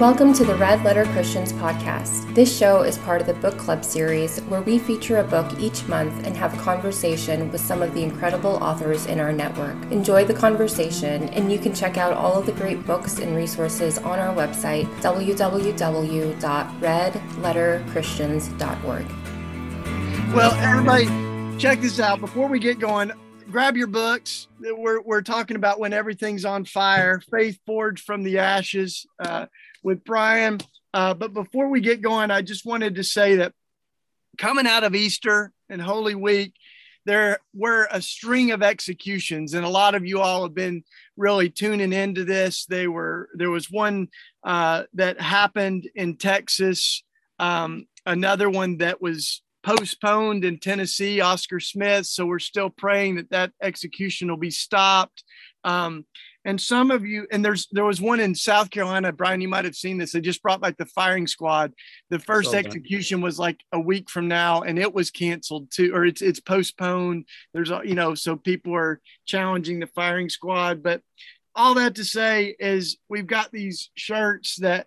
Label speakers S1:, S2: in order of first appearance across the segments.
S1: Welcome to the Red Letter Christians podcast. This show is part of the book club series where we feature a book each month and have a conversation with some of the incredible authors in our network. Enjoy the conversation, and you can check out all of the great books and resources on our website, www.redletterchristians.org.
S2: Well, everybody, check this out. Before we get going, grab your books. We're, we're talking about when everything's on fire, faith forged from the ashes. Uh, with Brian. Uh, but before we get going, I just wanted to say that coming out of Easter and Holy Week, there were a string of executions, and a lot of you all have been really tuning into this. They were there was one uh, that happened in Texas, um, another one that was postponed in Tennessee, Oscar Smith. So we're still praying that that execution will be stopped. Um, and some of you and there's there was one in south carolina brian you might have seen this they just brought back the firing squad. The first so execution was like a week from now and it was canceled too or it's it's postponed. There's you know so people are challenging the firing squad. But all that to say is we've got these shirts that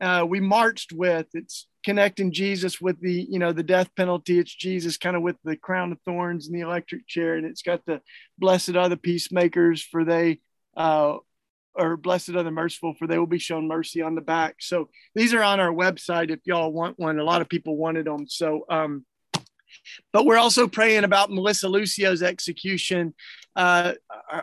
S2: uh, we marched with. It's connecting jesus with the you know the death penalty. It's jesus kind of with the crown of thorns and the electric chair and it's got the blessed are the peacemakers for they uh, or blessed are the merciful, for they will be shown mercy on the back. So these are on our website if y'all want one. A lot of people wanted them. So, um, but we're also praying about Melissa Lucio's execution. Uh, uh,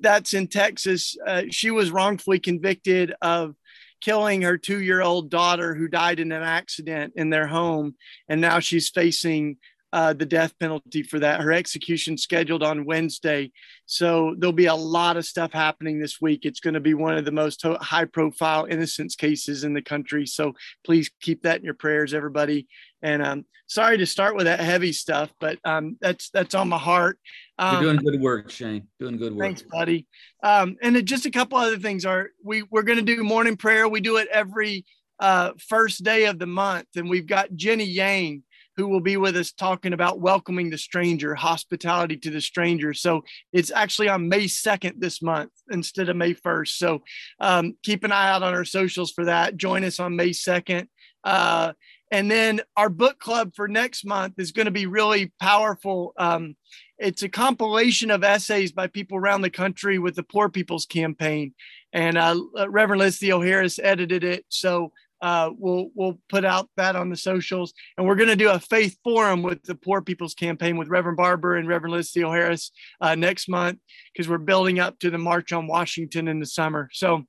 S2: that's in Texas. Uh, she was wrongfully convicted of killing her two year old daughter who died in an accident in their home. And now she's facing uh, the death penalty for that. Her execution scheduled on Wednesday. So there'll be a lot of stuff happening this week. It's going to be one of the most high profile innocence cases in the country. So please keep that in your prayers, everybody. And um, sorry to start with that heavy stuff, but um, that's that's on my heart.
S3: Um, You're doing good work, Shane. Doing good work.
S2: Thanks, buddy. Um, and just a couple other things are we we're going to do morning prayer. We do it every uh, first day of the month, and we've got Jenny Yang who will be with us talking about welcoming the stranger, hospitality to the stranger. So it's actually on May 2nd this month instead of May 1st. So um, keep an eye out on our socials for that. Join us on May 2nd. Uh, and then our book club for next month is going to be really powerful. Um, it's a compilation of essays by people around the country with the Poor People's Campaign. And uh, Reverend Liz Theoharis edited it. So uh, we'll we'll put out that on the socials, and we're going to do a faith forum with the Poor People's Campaign with Reverend Barber and Reverend Liz Theoharis uh, next month because we're building up to the March on Washington in the summer. So,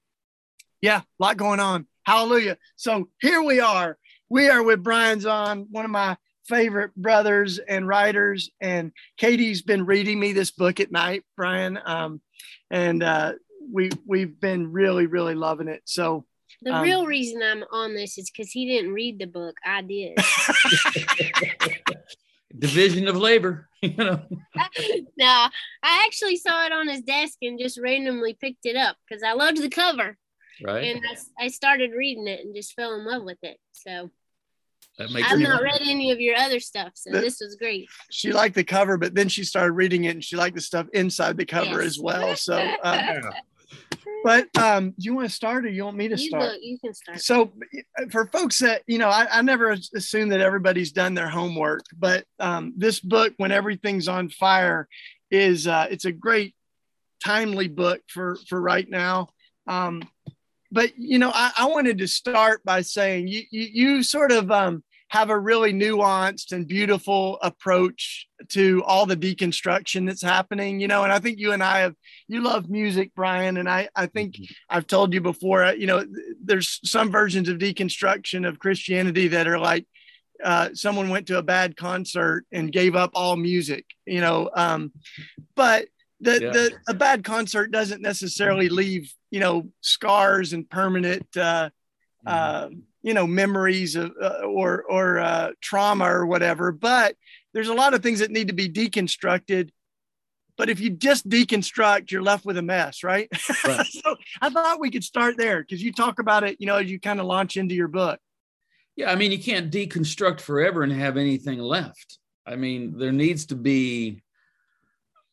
S2: yeah, a lot going on. Hallelujah! So here we are. We are with Brian Zahnd, one of my favorite brothers and writers, and Katie's been reading me this book at night, Brian, um, and uh, we we've been really really loving it. So
S4: the um, real reason I'm on this is because he didn't read the book. I did.
S3: Division of labor, you know.
S4: no, I actually saw it on his desk and just randomly picked it up because I loved the cover.
S3: Right.
S4: And I, I started reading it and just fell in love with it. So I've not read any of your other stuff, so the, this was great.
S2: She liked the cover, but then she started reading it and she liked the stuff inside the cover yes. as well. So, uh, but um, do you want to start or you want me to start?
S4: You, you can start.
S2: So, for folks that you know, I, I, never assume that everybody's done their homework, but um, this book, when everything's on fire, is uh, it's a great, timely book for for right now. Um, but you know, I, I wanted to start by saying you you, you sort of um, have a really nuanced and beautiful approach to all the deconstruction that's happening you know and i think you and i have you love music brian and i i think mm-hmm. i've told you before uh, you know there's some versions of deconstruction of christianity that are like uh, someone went to a bad concert and gave up all music you know um, but the, yeah. the a bad concert doesn't necessarily leave you know scars and permanent uh, uh, you know memories of uh, or or uh, trauma or whatever but there's a lot of things that need to be deconstructed. But if you just deconstruct you're left with a mess right, right. so i thought we could start there because you talk about it you know as you kind of launch into your book.
S3: Yeah i mean you can't deconstruct forever and have anything left. I mean there needs to be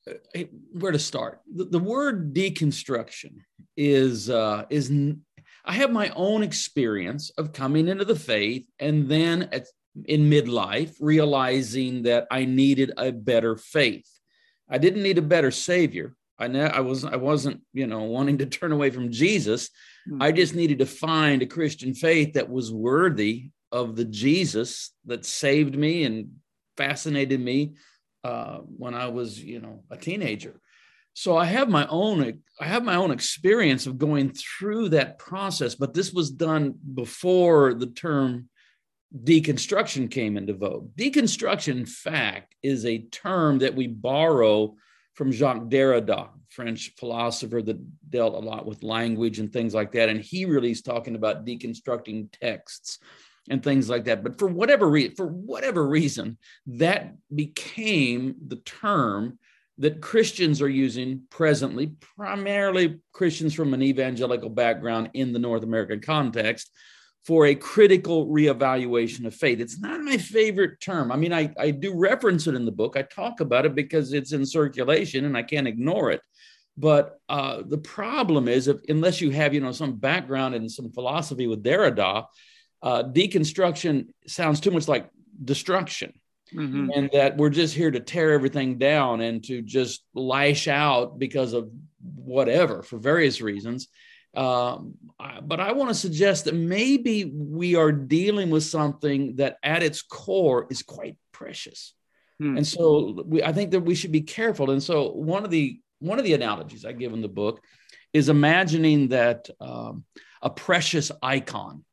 S3: uh, where to start? The, the word deconstruction is uh, is I have my own experience of coming into the faith and then at, in midlife realizing that I needed a better faith. I didn't need a better savior. I ne- I was I wasn't, you know, wanting to turn away from Jesus. Mm-hmm. I just needed to find a Christian faith that was worthy of the Jesus that saved me and fascinated me uh, when I was, you know, a teenager. So I have my own I have my own experience of going through that process, but this was done before the term deconstruction came into vogue. Deconstruction, in fact, is a term that we borrow from Jacques Derrida, French philosopher that dealt a lot with language and things like that. And he really is talking about deconstructing texts and things like that. But for whatever reason, for whatever reason, that became the term that Christians are using presently, primarily Christians from an evangelical background in the North American context, for a critical reevaluation of faith. It's not my favorite term. I mean, I, I do reference it in the book. I talk about it because it's in circulation and I can't ignore it. But uh, the problem is, if unless you have you know some background in some philosophy with Derrida, uh, deconstruction sounds too much like destruction. Mm-hmm. And that we're just here to tear everything down and to just lash out because of whatever for various reasons. Um, but I want to suggest that maybe we are dealing with something that at its core is quite precious. Hmm. And so we, I think that we should be careful. And so one of the one of the analogies I give in the book is imagining that um, a precious icon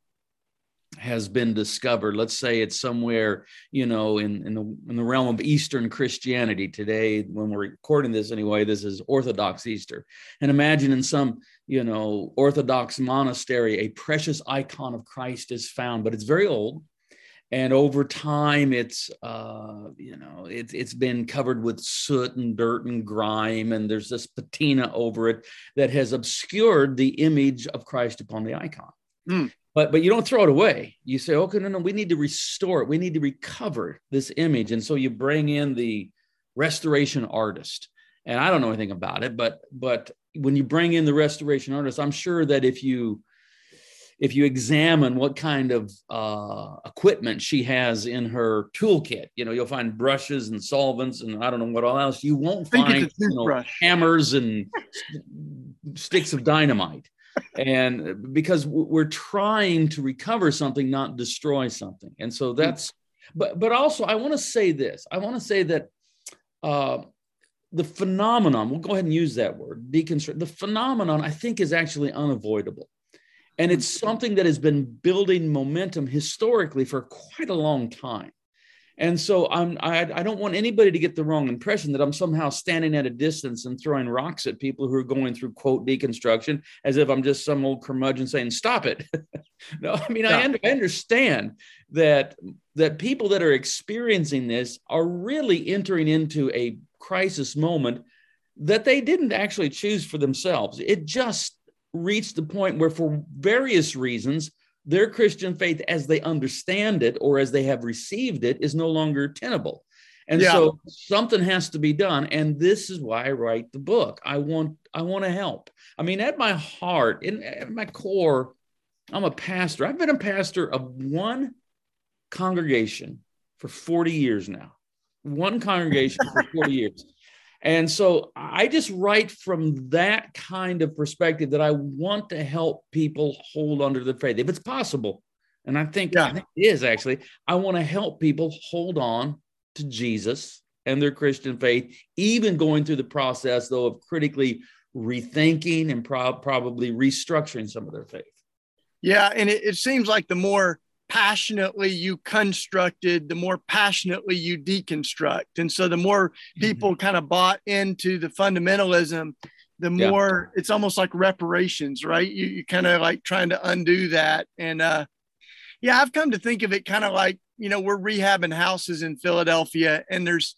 S3: has been discovered. Let's say it's somewhere, you know, in, in, the, in the realm of Eastern Christianity today, when we're recording this anyway, this is Orthodox Easter. And imagine in some, you know, Orthodox monastery, a precious icon of Christ is found, but it's very old. And over time, it's, uh, you know, it's it's been covered with soot and dirt and grime. And there's this patina over it that has obscured the image of Christ upon the icon. Mm but but you don't throw it away. You say okay no no we need to restore it. We need to recover this image. And so you bring in the restoration artist. And i don't know anything about it but but when you bring in the restoration artist i'm sure that if you if you examine what kind of uh, equipment she has in her toolkit, you know, you'll find brushes and solvents and I don't know what all else. You won't find you know, hammers and sticks of dynamite and because we're trying to recover something not destroy something and so hmm. that's but but also i want to say this i want to say that uh, the phenomenon we'll go ahead and use that word deconstruct the phenomenon i think is actually unavoidable and it's hmm. something that has been building momentum historically for quite a long time and so I'm, I, I don't want anybody to get the wrong impression that I'm somehow standing at a distance and throwing rocks at people who are going through quote deconstruction as if I'm just some old curmudgeon saying, stop it. no, I mean, I, I understand that, that people that are experiencing this are really entering into a crisis moment that they didn't actually choose for themselves. It just reached the point where, for various reasons, their Christian faith as they understand it or as they have received it is no longer tenable. And yeah. so something has to be done. And this is why I write the book. I want I want to help. I mean, at my heart, in at my core, I'm a pastor. I've been a pastor of one congregation for 40 years now. One congregation for 40 years. And so I just write from that kind of perspective that I want to help people hold under the faith if it's possible. And I think, yeah. I think it is actually. I want to help people hold on to Jesus and their Christian faith, even going through the process, though, of critically rethinking and pro- probably restructuring some of their faith.
S2: Yeah. And it, it seems like the more passionately you constructed, the more passionately you deconstruct. And so the more mm-hmm. people mm-hmm. kind of bought into the fundamentalism, the more yeah. it's almost like reparations, right? You, you kind of like trying to undo that. And uh, yeah, I've come to think of it kind of like, you know, we're rehabbing houses in Philadelphia and there's,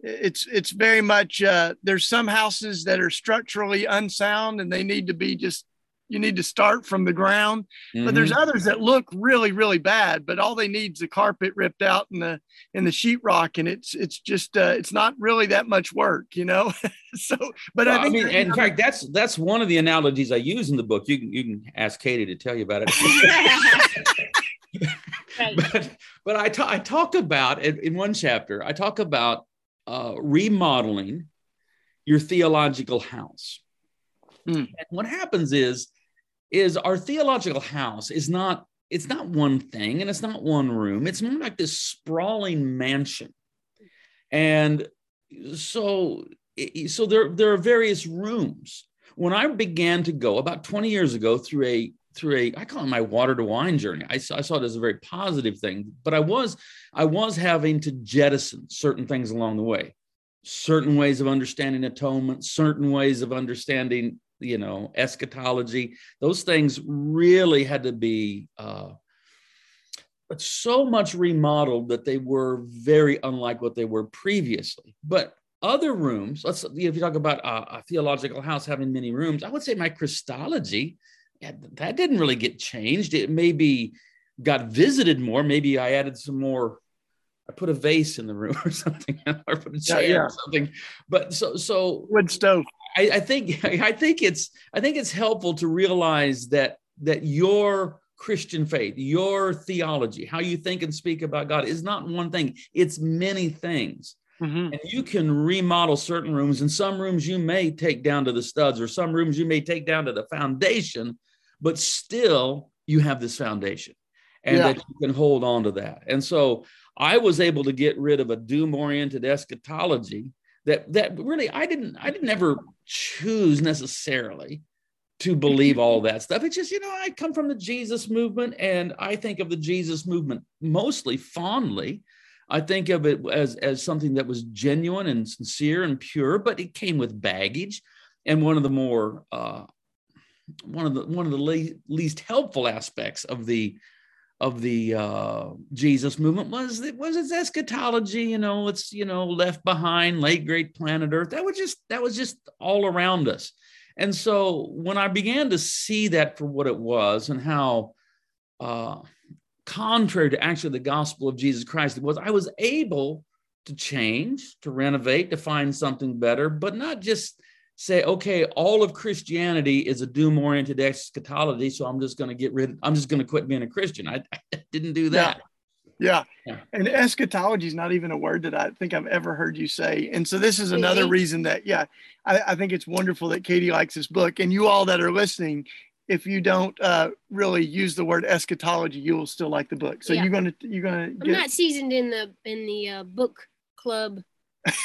S2: it's it's very much uh, there's some houses that are structurally unsound and they need to be just you need to start from the ground. Mm-hmm. But there's mm-hmm. others that look really, really bad, but all they need is the carpet ripped out in the in the sheetrock, and it's it's just uh, it's not really that much work, you know. so, but well, I, I,
S3: mean, in fact, that's that's one of the analogies I use in the book. You can you can ask Katie to tell you about it. But but I, I talk about in, in one chapter. I talk about uh, remodeling your theological house. Mm. And what happens is is our theological house is not it's not one thing and it's not one room. It's more like this sprawling mansion. And so so there there are various rooms. When i began to go about 20 years ago through a through a i call it my water to wine journey. I I saw it as a very positive thing but i was i was having to jettison certain things along the way. Certain ways of understanding atonement certain ways of understanding you know, eschatology, those things really had to be uh, but so much remodeled that they were very unlike what they were previously. But other rooms, let's if you talk about a, a theological house having many rooms, I would say my Christology, yeah, that didn't really get changed. It maybe got visited more. Maybe I added some more I put a vase in the room or something, or put a chair yeah, yeah. or something. But so so
S2: wood stove.
S3: I, I think I think it's I think it's helpful to realize that that your Christian faith, your theology, how you think and speak about God is not one thing, it's many things. Mm-hmm. And you can remodel certain rooms, and some rooms you may take down to the studs, or some rooms you may take down to the foundation, but still you have this foundation and yeah. that you can hold on to that. And so I was able to get rid of a doom oriented eschatology that that really I didn't I didn't ever choose necessarily to believe all that stuff. It's just, you know, I come from the Jesus movement and I think of the Jesus movement mostly fondly. I think of it as, as something that was genuine and sincere and pure, but it came with baggage. And one of the more, uh, one of the one of the le- least helpful aspects of the of the uh, Jesus movement was it was its eschatology. You know, it's you know left behind, late great planet Earth. That was just that was just all around us. And so when I began to see that for what it was and how uh, contrary to actually the gospel of Jesus Christ it was, I was able to change, to renovate, to find something better, but not just say, okay, all of Christianity is a doom oriented eschatology. So I'm just going to get rid, I'm just going to quit being a Christian. I, I didn't do that.
S2: Yeah. yeah. And eschatology is not even a word that I think I've ever heard you say. And so this is another reason that, yeah, I, I think it's wonderful that Katie likes this book. And you all that are listening, if you don't uh, really use the word eschatology, you will still like the book. So yeah. you're gonna you're gonna.
S4: Get... I'm not seasoned in the in the uh, book club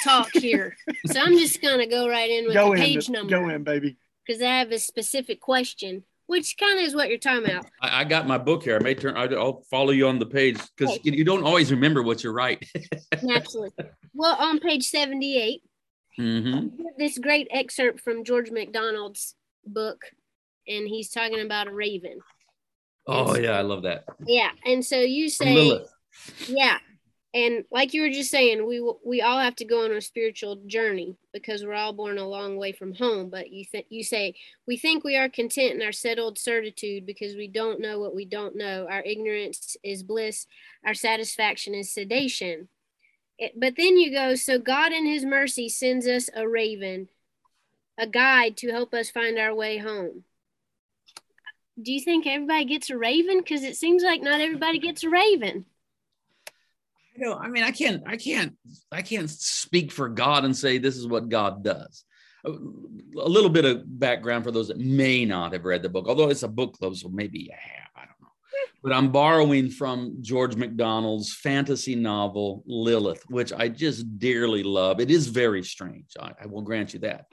S4: talk here. so I'm just gonna go right in with go the page number.
S2: Go in, baby.
S4: Because I have a specific question, which kind of is what you're talking about.
S3: I, I, got my book here. I may turn. I'll follow you on the page because okay. you don't always remember what you're right.
S4: Naturally. Well, on page 78, mm-hmm. this great excerpt from George MacDonald's book, and he's talking about a raven.
S3: Oh yeah, I love that.
S4: Yeah, and so you say, yeah, and like you were just saying we we all have to go on a spiritual journey because we're all born a long way from home. But you you say we think we are content in our settled certitude because we don't know what we don't know. Our ignorance is bliss. Our satisfaction is sedation. It, but then you go so god in his mercy sends us a raven a guide to help us find our way home. Do you think everybody gets a raven? Because it seems like not everybody gets a raven
S3: I know. I mean, I can't, I can't, I can't speak for God and say this is what God does. A, a little bit of background for those that may not have read the book, although it's a book club, so maybe you have. I don't know. But I'm borrowing from George MacDonald's fantasy novel Lilith, which I just dearly love. It is very strange. I, I will grant you that.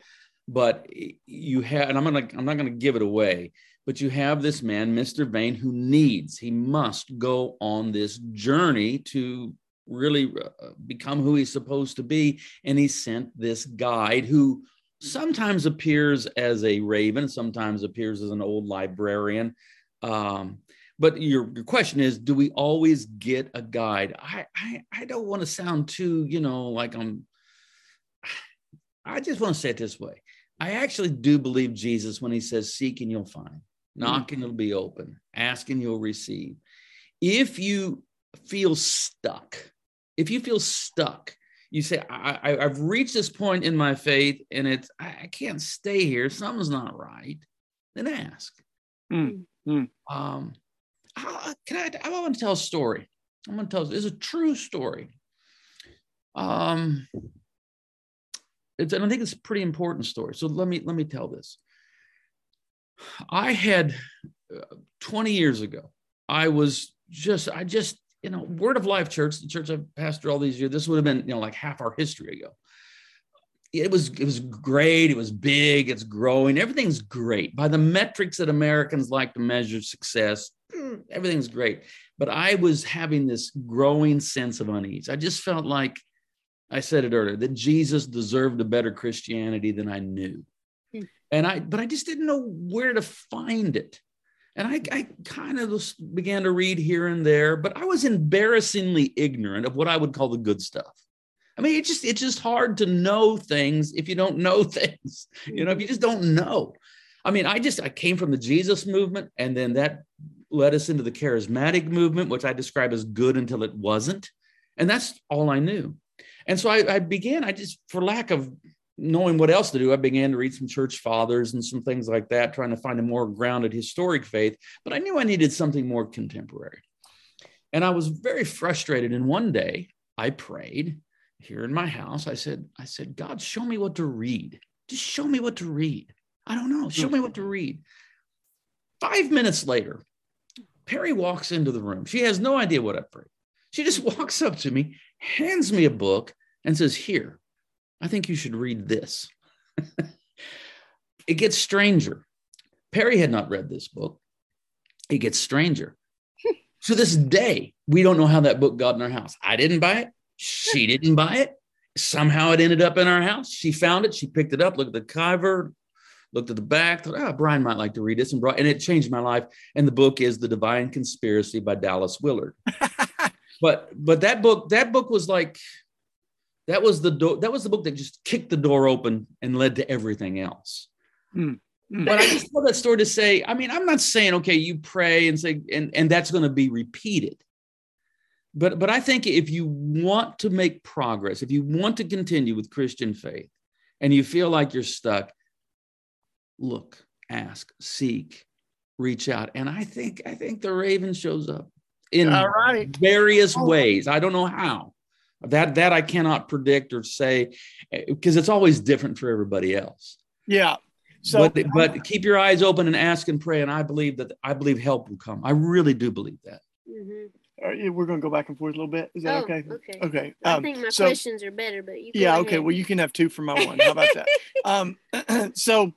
S3: But you have, and I'm gonna, I'm not gonna give it away but you have this man, Mr. Vane, who needs, he must go on this journey to really uh, become who he's supposed to be. And he sent this guide who sometimes appears as a raven, sometimes appears as an old librarian. Um, but your, your question is, do we always get a guide? I, I, I don't want to sound too, you know, like I'm, I just want to say it this way. I actually do believe Jesus when he says, seek and you'll find. knocking it'll be open, asking you'll receive. If you feel stuck, if you feel stuck, you say, I, I, have reached this point in my faith and it's, I, can't stay here. Something's not right. Then ask.
S2: Mm. Mm.
S3: Um, I, can I, I want to tell a story. I'm going to tell, it's a true story. Um, it's, and I think it's a pretty important story. So let me, let me tell this. I had uh, 20 years ago, I was just, I just, you know, Word of Life Church, the church I've pastored all these years, this would have been, you know, like half our history ago. It was, it was great. It was big. It's growing. Everything's great by the metrics that Americans like to measure success. Mm, everything's great. But I was having this growing sense of unease. I just felt like I said it earlier that Jesus deserved a better Christianity than I knew. Hmm. And I, but I just didn't know where to find it. And I, I kind of began to read here and there, but I was embarrassingly ignorant of what I would call the good stuff. I mean, it's just it's just hard to know things if you don't know things. You know, if you just don't know. I mean, I just I came from the Jesus movement, and then that led us into the charismatic movement, which I describe as good until it wasn't, and that's all I knew. And so I, I began. I just, for lack of knowing what else to do, I began to read some church fathers and some things like that, trying to find a more grounded historic faith. But I knew I needed something more contemporary. And I was very frustrated. And one day I prayed here in my house. I said, I said, God, show me what to read. Just show me what to read. I don't know. Show me what to read. Five minutes later, Peri walks into the room. She has no idea what I prayed. She just walks up to me, hands me a book, and says, Here, I think you should read this. it gets stranger. Peri had not read this book. It gets stranger. to this day, we don't know how that book got in our house. I didn't buy it. She didn't buy it. Somehow it ended up in our house. She found it. She picked it up, looked at the cover, looked at the back, thought, oh, Brian might like to read this, and brought, and it changed my life. And the book is The Divine Conspiracy by Dallas Willard. but but that book, that book was like that was the door that was the book that just kicked the door open and led to everything else mm. Mm. but i just tell that story to say i mean i'm not saying okay you pray and say and and that's going to be repeated but but i think if you want to make progress if you want to continue with christian faith and you feel like you're stuck look ask seek reach out and i think i think the raven shows up in various oh. ways i don't know how that that I cannot predict or say because it's always different for everybody else.
S2: Yeah. So
S3: but, but keep your eyes open and ask and pray. And I believe that I believe help will come. I really do believe that.
S2: Mm-hmm. we're going to go back and forth a little bit. Is that oh, okay?
S4: Okay.
S2: Okay.
S4: I um, think my so, questions are better, but you.
S2: Yeah. Okay. Ahead. Well, you can have two for my one. How about that? um, so,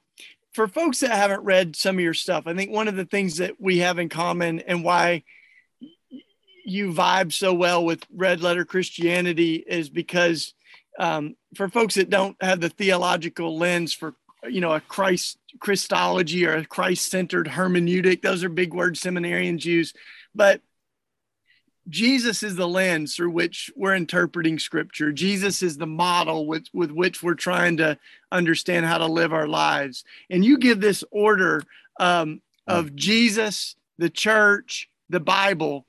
S2: for folks that haven't read some of your stuff, I think one of the things that we have in common and why you vibe so well with red letter Christianity is because um, for folks that don't have the theological lens for you know a Christ Christology or a Christ centered hermeneutic, those are big words seminarians use, but Jesus is the lens through which we're interpreting scripture. Jesus is the model with, with which we're trying to understand how to live our lives. And you give this order um, of Jesus, the church, the Bible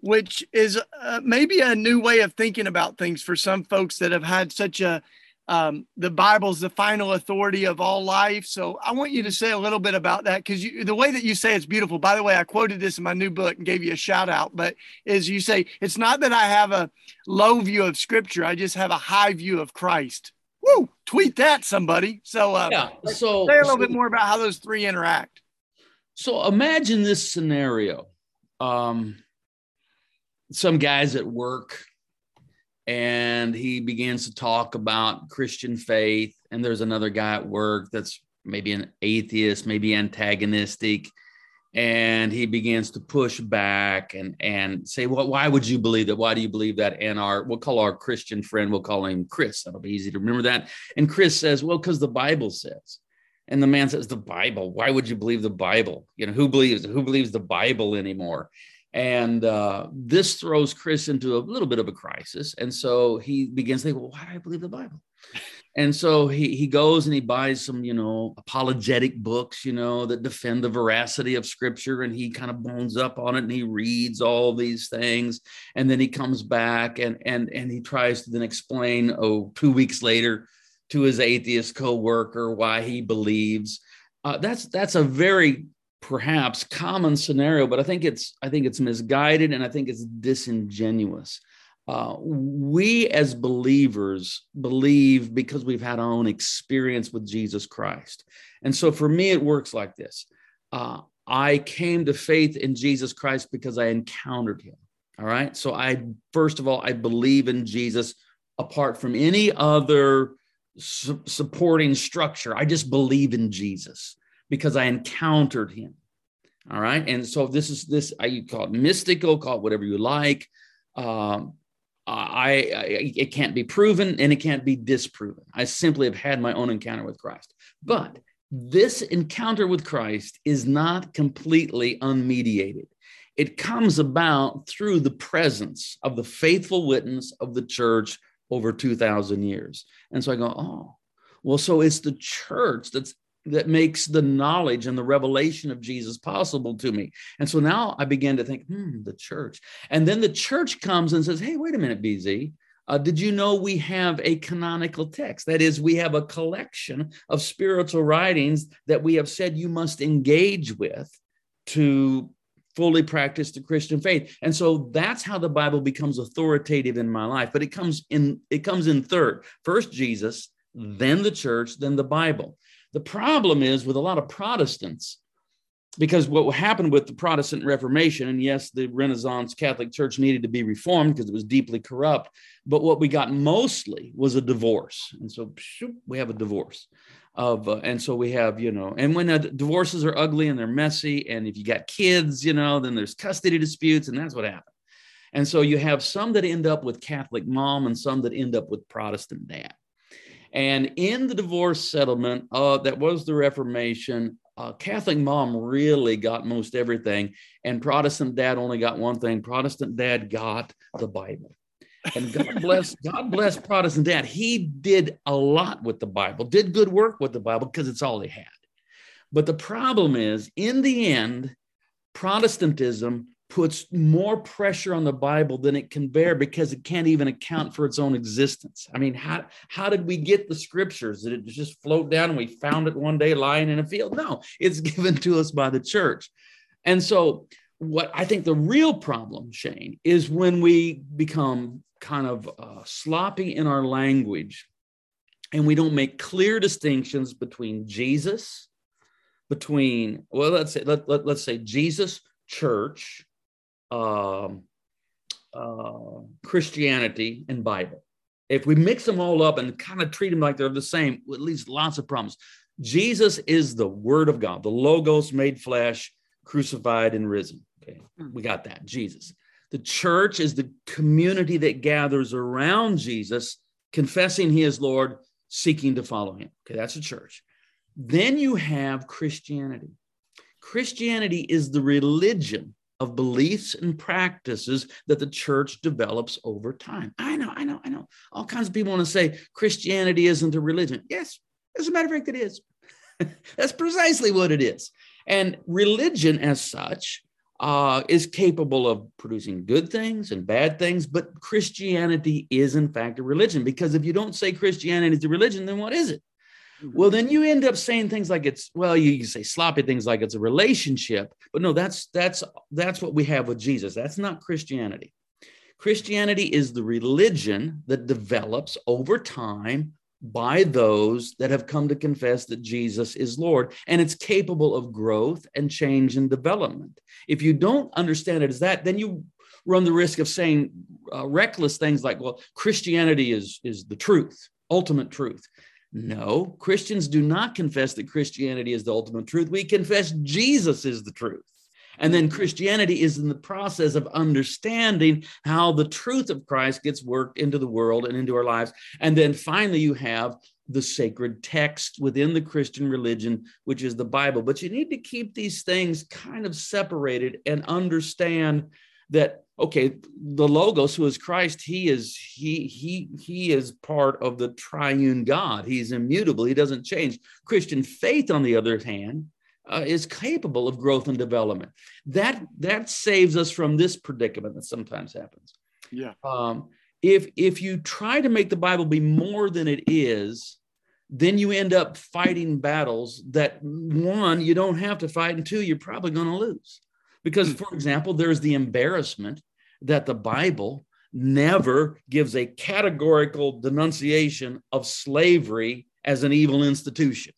S2: which is uh, maybe a new way of thinking about things for some folks that have had such a um, the Bible's the final authority of all life. So I want you to say a little bit about that because the way that you say it's beautiful. By the way, I quoted this in my new book and gave you a shout out. But is you say it's not that I have a low view of Scripture; I just have a high view of Christ. Woo! Tweet that, somebody. So uh,
S3: yeah. So
S2: say a little so, bit more about how those three interact.
S3: So imagine this scenario. Um, some guys at work and he begins to talk about Christian faith. And there's another guy at work that's maybe an atheist, maybe antagonistic. And he begins to push back and, and say, Well, why would you believe that? Why do you believe that? And our, we'll call our Christian friend, we'll call him Chris. That'll be easy to remember that. And Chris says, Well, because the Bible says. And the man says, The Bible. Why would you believe the Bible? You know, who believes who believes the Bible anymore? And uh, this throws Chris into a little bit of a crisis. And so he begins to think, well, why do I believe the Bible? And so he, he goes and he buys some, you know, apologetic books, you know, that defend the veracity of scripture. And he kind of bones up on it and he reads all these things. And then he comes back and and and he tries to then explain, oh, two weeks later to his atheist co-worker why he believes. Uh, that's that's a very perhaps common scenario, but I think it's I think it's misguided and I think it's disingenuous. Uh, we as believers believe because we've had our own experience with Jesus Christ. And so for me, it works like this uh, I came to faith in Jesus Christ because I encountered him. All right. So I, first of all, I believe in Jesus apart from any other su- supporting structure. I just believe in Jesus because I encountered him. All right. And so this is this, I call it mystical, call it whatever you like. Um, I, I, it can't be proven and it can't be disproven. I simply have had my own encounter with Christ. But this encounter with Christ is not completely unmediated. It comes about through the presence of the faithful witness of the church over 2,000 years. And so I go, oh, well, so it's the church that's that makes the knowledge and the revelation of Jesus possible to me. And so now I began to think, hmm, the church. And then the church comes and says, hey, wait a minute, BZ. Uh, did you know we have a canonical text? That is, we have a collection of spiritual writings that we have said you must engage with to fully practice the Christian faith. And so that's how the Bible becomes authoritative in my life. But it comes in it comes in third. First Jesus, then the church, then the Bible. The problem is with a lot of Protestants, because what happened with the Protestant Reformation, and yes, the Renaissance Catholic Church needed to be reformed because it was deeply corrupt, but what we got mostly was a divorce. And so we have a divorce of, uh, and so we have, you know, and when uh, divorces are ugly and they're messy, and if you got kids, you know, then there's custody disputes, and that's what happened. And so you have some that end up with Catholic mom and some that end up with Protestant dad. And in the divorce settlement, uh, that was the Reformation. Uh, Catholic mom really got most everything, and Protestant dad only got one thing. Protestant dad got the Bible. And God bless, God bless Protestant dad. He did a lot with the Bible, did good work with the Bible because it's all he had. But the problem is, in the end, Protestantism puts more pressure on the Bible than it can bear because it can't even account for its own existence. I mean, how, how did we get the scriptures? Did it just float down and we found it one day lying in a field? No, it's given to us by the church. And so, what I think the real problem, Shane, is when we become kind of uh, sloppy in our language and we don't make clear distinctions between Jesus, between, well, let's say, let, let, let's say Jesus, church, um, uh, Christianity and Bible. If we mix them all up and kind of treat them like they're the same, it leads lots of problems. Jesus is the Word of God, the Logos made flesh, crucified and risen. Okay, hmm. we got that. Jesus. The church is the community that gathers around Jesus, confessing He is Lord, seeking to follow Him. Okay, that's a church. Then you have Christianity. Christianity is the religion of beliefs and practices that the church develops over time. I know, I know, I know. All kinds of people want to say Christianity isn't a religion. Yes, as a matter of fact, it is. That's precisely what it is. And religion, as such, uh, is capable of producing good things and bad things, but Christianity is, in fact, a religion. Because if you don't say Christianity is a religion, then what is it? Well, then you end up saying things like it's well, you say sloppy things like it's a relationship, but no, that's that's that's what we have with Jesus. That's not Christianity. Christianity is the religion that develops over time by those that have come to confess that Jesus is Lord, and it's capable of growth and change and development. If you don't understand it as that, then you run the risk of saying uh, reckless things like, "Well, Christianity is is the truth, ultimate truth." No, Christians do not confess that Christianity is the ultimate truth. We confess Jesus is the truth. And then Christianity is in the process of understanding how the truth of Christ gets worked into the world and into our lives. And then finally, you have the sacred text within the Christian religion, which is the Bible. But you need to keep these things kind of separated and understand that okay the logos who is christ he is he he he is part of the triune god. He's immutable he doesn't change. Christian faith on the other hand uh, is capable of growth and development. That that saves us from this predicament that sometimes happens.
S2: Yeah.
S3: Um, if if you try to make the bible be more than it is then you end up fighting battles that one you don't have to fight and two you're probably going to lose. Because for example there's the embarrassment that the Bible never gives a categorical denunciation of slavery as an evil institution.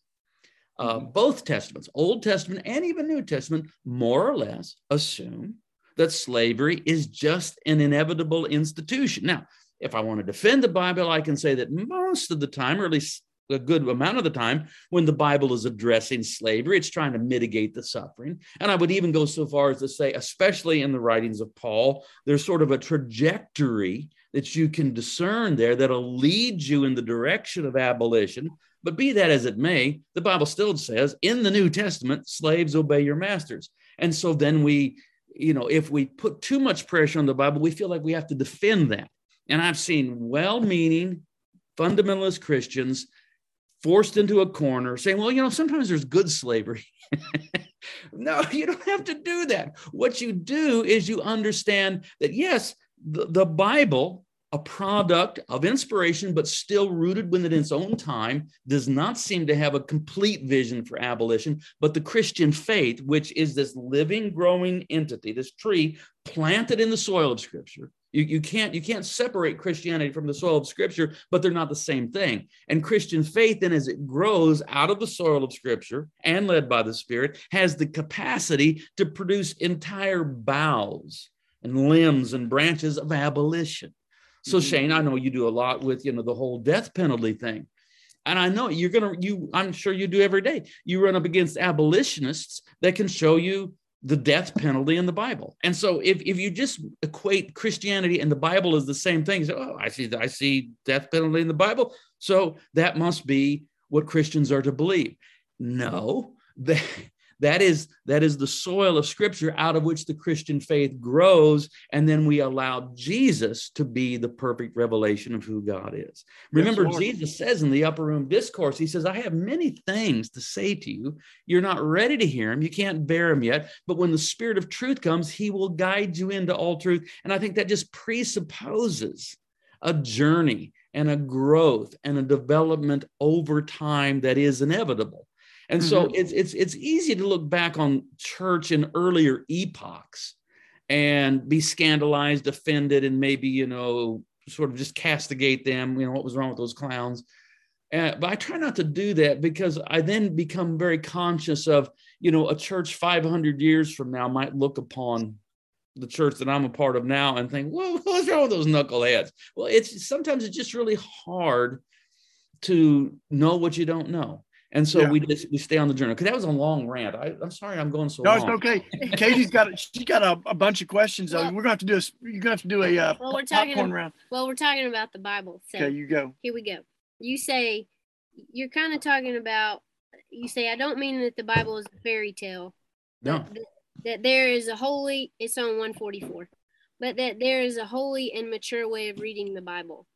S3: Uh, mm-hmm. both testaments, Old Testament and even New Testament, more or less assume that slavery is just an inevitable institution. Now, if I want to defend the Bible, I can say that most of the time, or at least a good amount of the time when the Bible is addressing slavery. It's trying to mitigate the suffering. And I would even go so far as to say, especially in the writings of Paul, there's sort of a trajectory that you can discern there that'll lead you in the direction of abolition. But be that as it may, the Bible still says in the New Testament, slaves obey your masters. And so then we, you know, if we put too much pressure on the Bible, we feel like we have to defend that. And I've seen well meaning fundamentalist Christians forced into a corner saying, well, you know, sometimes there's good slavery. no, you don't have to do that. What you do is you understand that, yes, the, the Bible, a product of inspiration, but still rooted within its own time, does not seem to have a complete vision for abolition. But the Christian faith, which is this living, growing entity, this tree planted in the soil of Scripture, you, you can't you can't separate Christianity from the soil of Scripture, but they're not the same thing. And Christian faith, then, as it grows out of the soil of Scripture and led by the Spirit, has the capacity to produce entire boughs and limbs and branches of abolition. So mm-hmm. Shane, I know you do a lot with you know the whole death penalty thing. And I know you're gonna you I'm sure you do every day. You run up against abolitionists that can show you the death penalty in the Bible. And so if, if you just equate Christianity and the Bible as the same thing, so, oh, I see I see death penalty in the Bible. So that must be what Christians are to believe. No, that is that is the soil of scripture out of which the christian faith grows and then we allow jesus to be the perfect revelation of who god is. Remember yes, jesus says in the upper room discourse he says i have many things to say to you. You're not ready to hear them you can't bear them yet. But when the spirit of truth comes he will guide you into all truth and i think that just presupposes a journey and a growth and a development over time that is inevitable and so mm-hmm. it's it's it's easy to look back on church in earlier epochs and be scandalized, offended, and maybe you know sort of just castigate them. You know what was wrong with those clowns? Uh, but I try not to do that because I then become very conscious of you know a church 500 years from now might look upon the church that I'm a part of now and think, well, what's wrong with those knuckleheads? Well, it's sometimes it's just really hard to know what you don't know. And so yeah. we just we stay on the journey because that was a long rant. I, am sorry I'm going so
S2: no,
S3: long.
S2: No, it's okay. Katie's got she got a, a bunch of questions. Well, we're gonna have to do a you're gonna have to do a uh, well, we're talking
S4: popcorn
S2: round.
S4: Well, we're talking about the Bible.
S2: So okay, you go.
S4: Here we go. You say you're kind of talking about. You say I don't mean that the Bible is a fairy tale.
S3: No.
S4: That, that there is a holy. It's on 144, but that there is a holy and mature way of reading the Bible.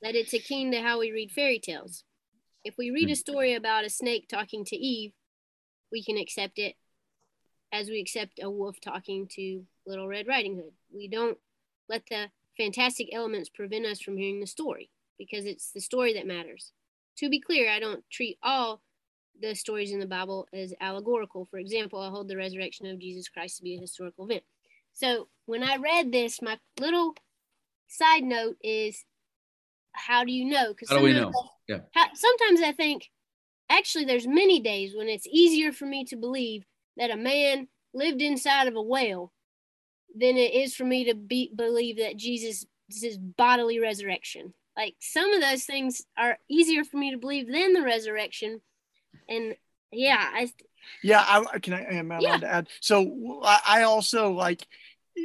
S4: That it's akin to how we read fairy tales if we read a hmm. story about a snake talking to Eve, we can accept it as we accept a wolf talking to Little Red Riding Hood. We don't let the fantastic elements prevent us from hearing the story because it's the story that matters. To be clear, I don't treat all the stories in the Bible as allegorical. For example, I hold the resurrection of Jesus Christ to be a historical event. So when I read this, my little side note is how do you know?
S3: Because how do we know?
S4: Yeah. How, sometimes I think actually there's many days when it's easier for me to believe that a man lived inside of a whale than it is for me to be, believe that Jesus is bodily resurrection. Like some of those things are easier for me to believe than the resurrection. And yeah, I
S2: yeah, I can I am I allowed to add. So I also like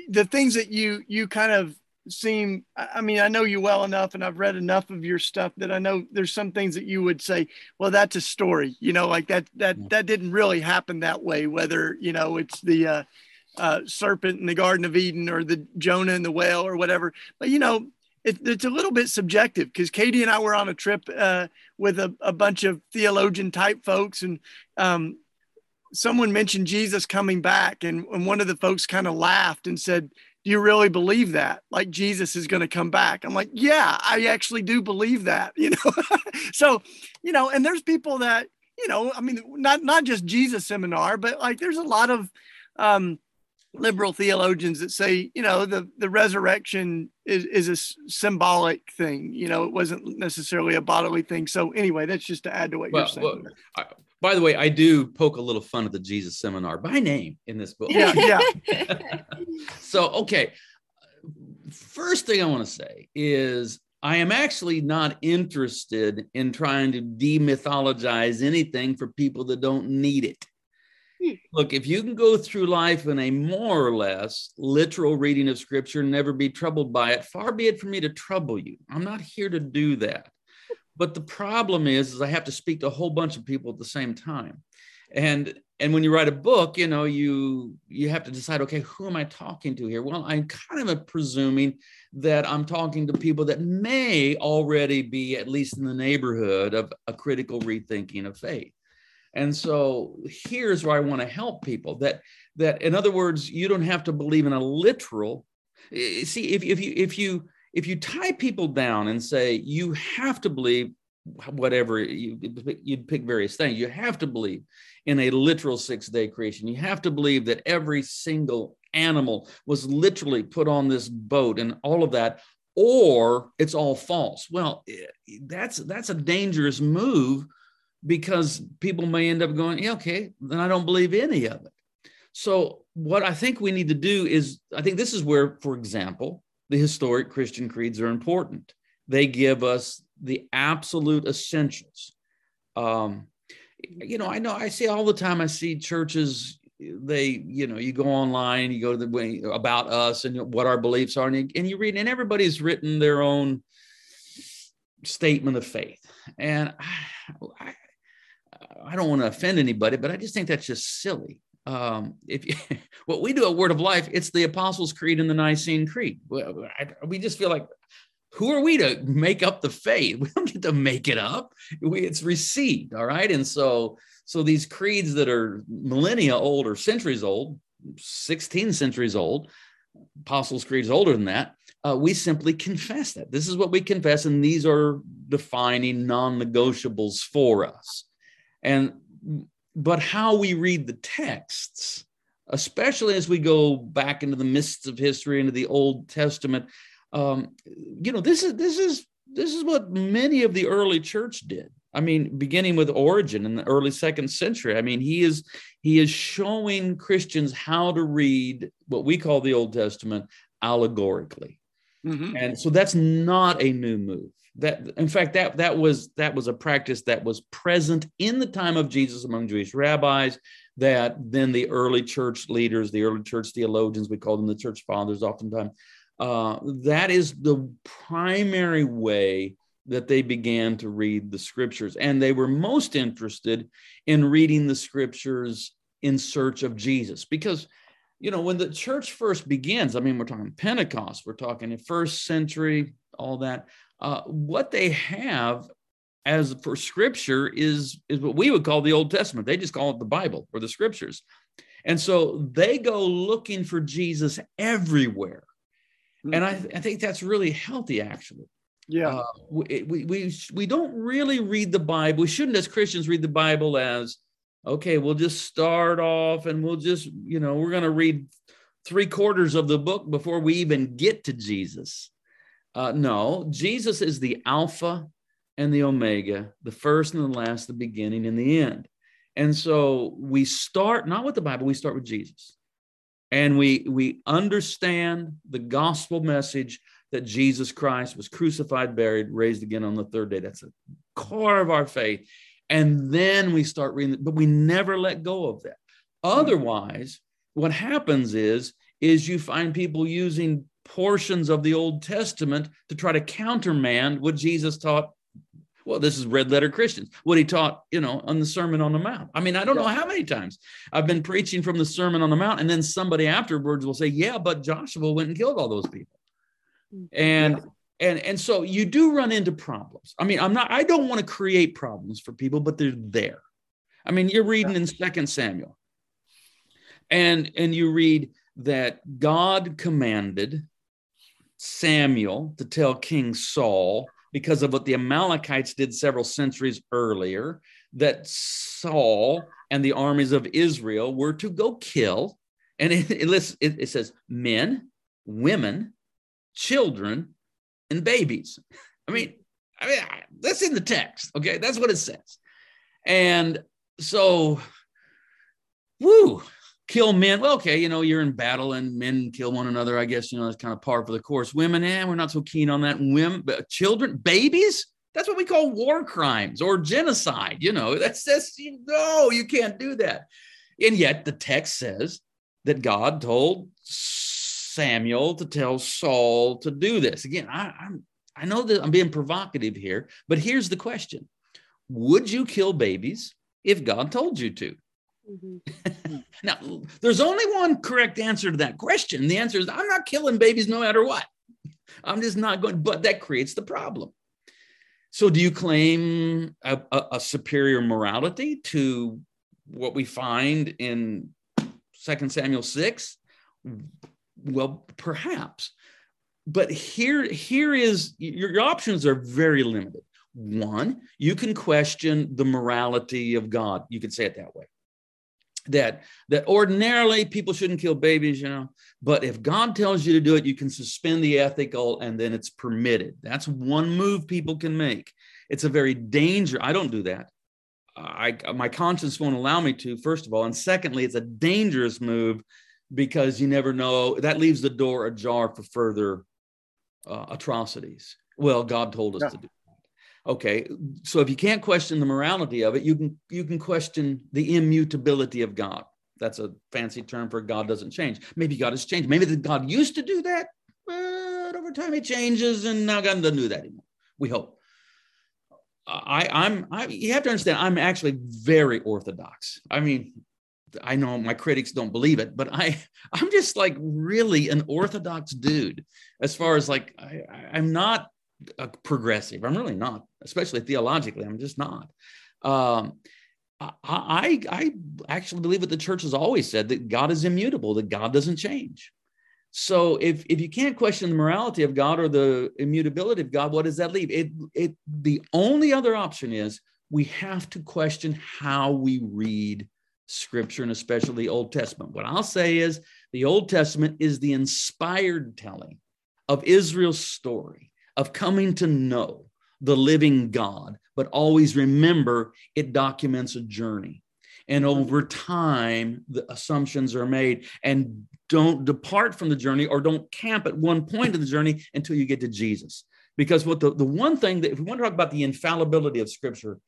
S2: the things that you you kind of seem i mean i know you well enough and i've read enough of your stuff that i know there's some things that you would say well that's a story you know like that that that didn't really happen that way whether you know it's the uh, uh, serpent in the Garden of Eden or the Jonah in the whale or whatever. But you know, it, it's a little bit subjective because Katie and I were on a trip uh, with a, a, bunch of theologian type folks, and um, someone mentioned Jesus coming back, and, and one of the folks kind of laughed and said, "Do you really believe that? Like Jesus is going to come back?" I'm like, "Yeah, I actually do believe that." You know, so you know, and there's people that you know, I mean, not not just Jesus seminar, but like there's a lot of um, liberal theologians that say, you know, the the resurrection is is a symbolic thing. You know, it wasn't necessarily a bodily thing. So anyway, that's just to add to what well, you're saying. Well,
S3: I, by the way, I do poke a little fun at the Jesus seminar by name in this book.
S2: Yeah, yeah.
S3: so okay, first thing I want to say is I am actually not interested in trying to demythologize anything for people that don't need it. Hmm. Look, if you can go through life in a more or less literal reading of scripture and never be troubled by it, far be it for me to trouble you. I'm not here to do that. But the problem is, is I have to speak to a whole bunch of people at the same time. And and when you write a book, you know, you you have to decide, okay, who am I talking to here? Well, I'm kind of presuming that I'm talking to people that may already be at least in the neighborhood of a critical rethinking of faith. And so here's where I want to help people that that in other words, you don't have to believe in a literal. Eh, see, if, if you if you if you tie people down and say you have to believe whatever you you'd pick various things, you have to believe in a literal six day creation. You have to believe that every single animal was literally put on this boat and all of that or it's all false well that's that's a dangerous move because people may end up going, yeah, okay, then I don't believe any of it. So, what I think we need to do is, I think this is where, for example, the historic Christian creeds are important. They give us the absolute essentials. Um, you know, I know I see all the time, I see churches, they, you know, you go online, you go to the way about us and what our beliefs are, and you, and you read, and everybody's written their own statement of faith. And I, I don't want to offend anybody, but I just think that's just silly. Um, if you, what we do at Word of Life, it's the Apostles' Creed and the Nicene Creed. We just feel like, who are we to make up the faith? We don't get to make it up. We, it's received, all right. And so, so these creeds that are millennia old or centuries old, 16 centuries old, Apostles' Creed is older than that. Uh, we simply confess that. This is what we confess, and these are defining non negotiables for us. And but how we read the texts, especially as we go back into the mists of history, into the Old Testament, um, you know, this is this is this is what many of the early church did. I mean, beginning with Origen in the early second century. I mean, he is he is showing Christians how to read what we call the Old Testament allegorically. Mm-hmm. And so that's not a new move that in fact that that was that was a practice that was present in the time of jesus among jewish rabbis that then the early church leaders the early church theologians we call them the church fathers oftentimes uh, that is the primary way that they began to read the scriptures. And they were most interested in reading the scriptures in search of jesus. Because you know when the church first begins i mean we're talking pentecost we're talking in first century all that. Uh, what they have as for scripture is is what we would call the old testament. They just call it the bible or the scriptures. And so they go looking for jesus everywhere. Mm-hmm. and I, I, think that's really healthy actually.
S2: Yeah. Uh,
S3: we, we, we we don't really read the bible. We shouldn't as christians read the bible as okay we'll just start off and we'll just you know we're going to read three quarters of the book before we even get to jesus uh, no, Jesus is the Alpha and the Omega, the first and the last, the beginning and the end. And so we start not with the Bible, we start with Jesus. And we, we understand the gospel message that Jesus Christ was crucified, buried, raised again on the third day. That's the core of our faith. And then we start reading, but we never let go of that. Otherwise, what happens is, is you find people using portions of the Old Testament to try to countermand what Jesus taught Well, this is red letter Christians. What he taught, you know, on the Sermon on the Mount. I mean, I don't know how many times I've been preaching from the Sermon on the Mount, and then somebody afterwards will say, "Yeah, but Joshua went and killed all those people," and yeah. and and so you do run into problems. I mean, I'm not. I don't want to create problems for people, but they're there. I mean, you're reading in Second Samuel, and and you read that God commanded Samuel to tell King Saul because of what the Amalekites did several centuries earlier, that Saul and the armies of Israel were to go kill. And it, it, it says men, women, children, and babies. I mean, I mean, that's in the text. Okay. That's what it says. And so, woo, kill men. Well, okay, you know, you're in battle and men kill one another. I guess, you know, that's kind of par for the course. Women, eh, we're not so keen on that. Women, but children, babies, that's what we call war crimes or genocide. You know, that's just, you no, you can't do that. And yet the text says that God told Samuel to tell Saul to do this. Again, I, I'm, I know that I'm being provocative here, but here's the question Would you kill babies if God told you to? Mm-hmm. now, there's only one correct answer to that question. The answer is I'm not killing babies no matter what. I'm just not going, but that creates the problem. So, do you claim a, a, a superior morality to what we find in Second Samuel 6? Well, perhaps. But here, here is your, your options are very limited. One, you can question the morality of God. You could say it that way that that ordinarily people shouldn't kill babies you know but if god tells you to do it you can suspend the ethical and then it's permitted. That's one move people can make. It's a very danger i don't do that. I my conscience won't allow me to first of all and secondly it's a dangerous move because you never know that leaves the door ajar for further uh, atrocities. Well god told us yeah. to do okay so if you can't question the morality of it you can you can question the immutability of god. That's a fancy term for god doesn't change. Maybe god has changed. Maybe the god used to do that but over time he changes and now god doesn't do that anymore. We hope. I i'm I, you have to understand i'm actually very orthodox. I mean I know my critics don't believe it, but I I'm just like really an orthodox dude as far as like I, I'm not progressive. I'm really not, especially theologically. I'm just not. Um, I, I actually believe what the church has always said that God is immutable, that God doesn't change. So if, if you can't question the morality of God or the immutability of God, what does that leave? It, it the only other option is we have to question how we read scripture and especially the Old Testament. What I'll say is the Old Testament is the inspired telling of Israel's story of coming to know the living God, but always remember it documents a journey. And over time, the assumptions are made, and don't depart from the journey or don't camp at one point of the journey until you get to Jesus. Because what the, the one thing that, if we want to talk about the infallibility of Scripture,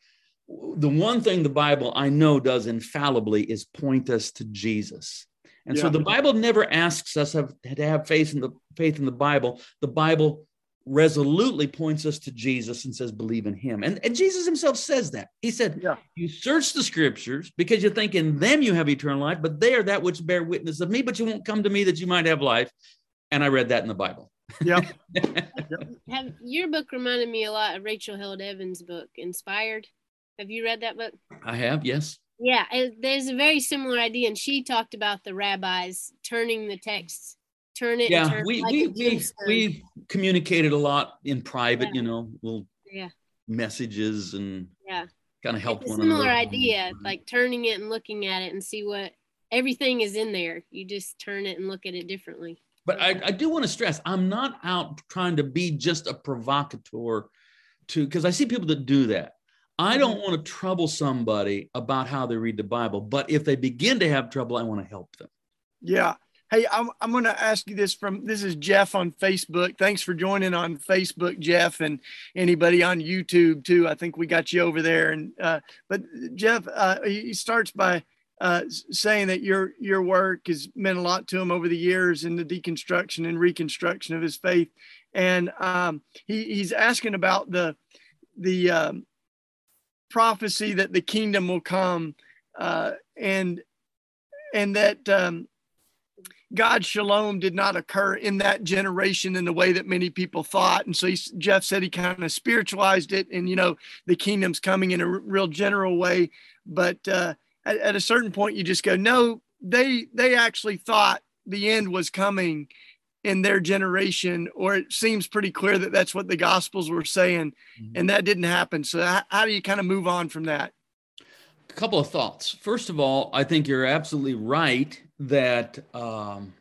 S3: the one thing the Bible I know does infallibly is point us to Jesus. And yeah. so the Bible never asks us have, to have faith in the faith in the Bible. The Bible resolutely points us to Jesus and says, believe in him. And, and Jesus himself says that. He said, yeah. You search the scriptures because you think in them you have eternal life, but they are that which bear witness of me, but you won't come to me that you might have life. And I read that in the Bible.
S2: Yeah.
S4: have your book reminded me a lot of Rachel Held Evans' book, Inspired. Have you read that book?
S3: I have, yes.
S4: Yeah, there's a very similar idea, and she talked about the rabbis turning the texts turn it.
S3: Yeah, we like we we, we communicated a lot in private. Yeah. You know, little
S4: yeah
S3: messages and
S4: yeah,
S3: kind of help
S4: it's
S3: one
S4: similar another. idea, like turning it and looking at it and see what everything is in there. You just turn it and look at it differently.
S3: But I, I do want to stress, I'm not out trying to be just a provocateur to because I see people that do that. I don't mm-hmm. want to trouble somebody about how they read the Bible, but if they begin to have trouble, I want to help them.
S2: Yeah. Hey, I'm, I'm going to ask you this from this is Jeff on Facebook. Thanks for joining on Facebook, Jeff, and anybody on YouTube too. I think we got you over there. And uh, but Jeff, uh, he starts by uh, saying that your your work has meant a lot to him over the years in the deconstruction and reconstruction of his faith. And um, he, he's asking about the the um, prophecy that the kingdom will come uh, and and that um, God's shalom did not occur in that generation in the way that many people thought. And so he, Jeff said he kind of spiritualized it, and you know the kingdom's coming in a r- real general way. But uh, at, at a certain point, you just go, no, they they actually thought the end was coming in their generation, or it seems pretty clear that that's what the Gospels were saying, mm-hmm. and that didn't happen. So how, how do you kind of move on from that?
S3: A couple of thoughts. First of all, I think you're absolutely right that um,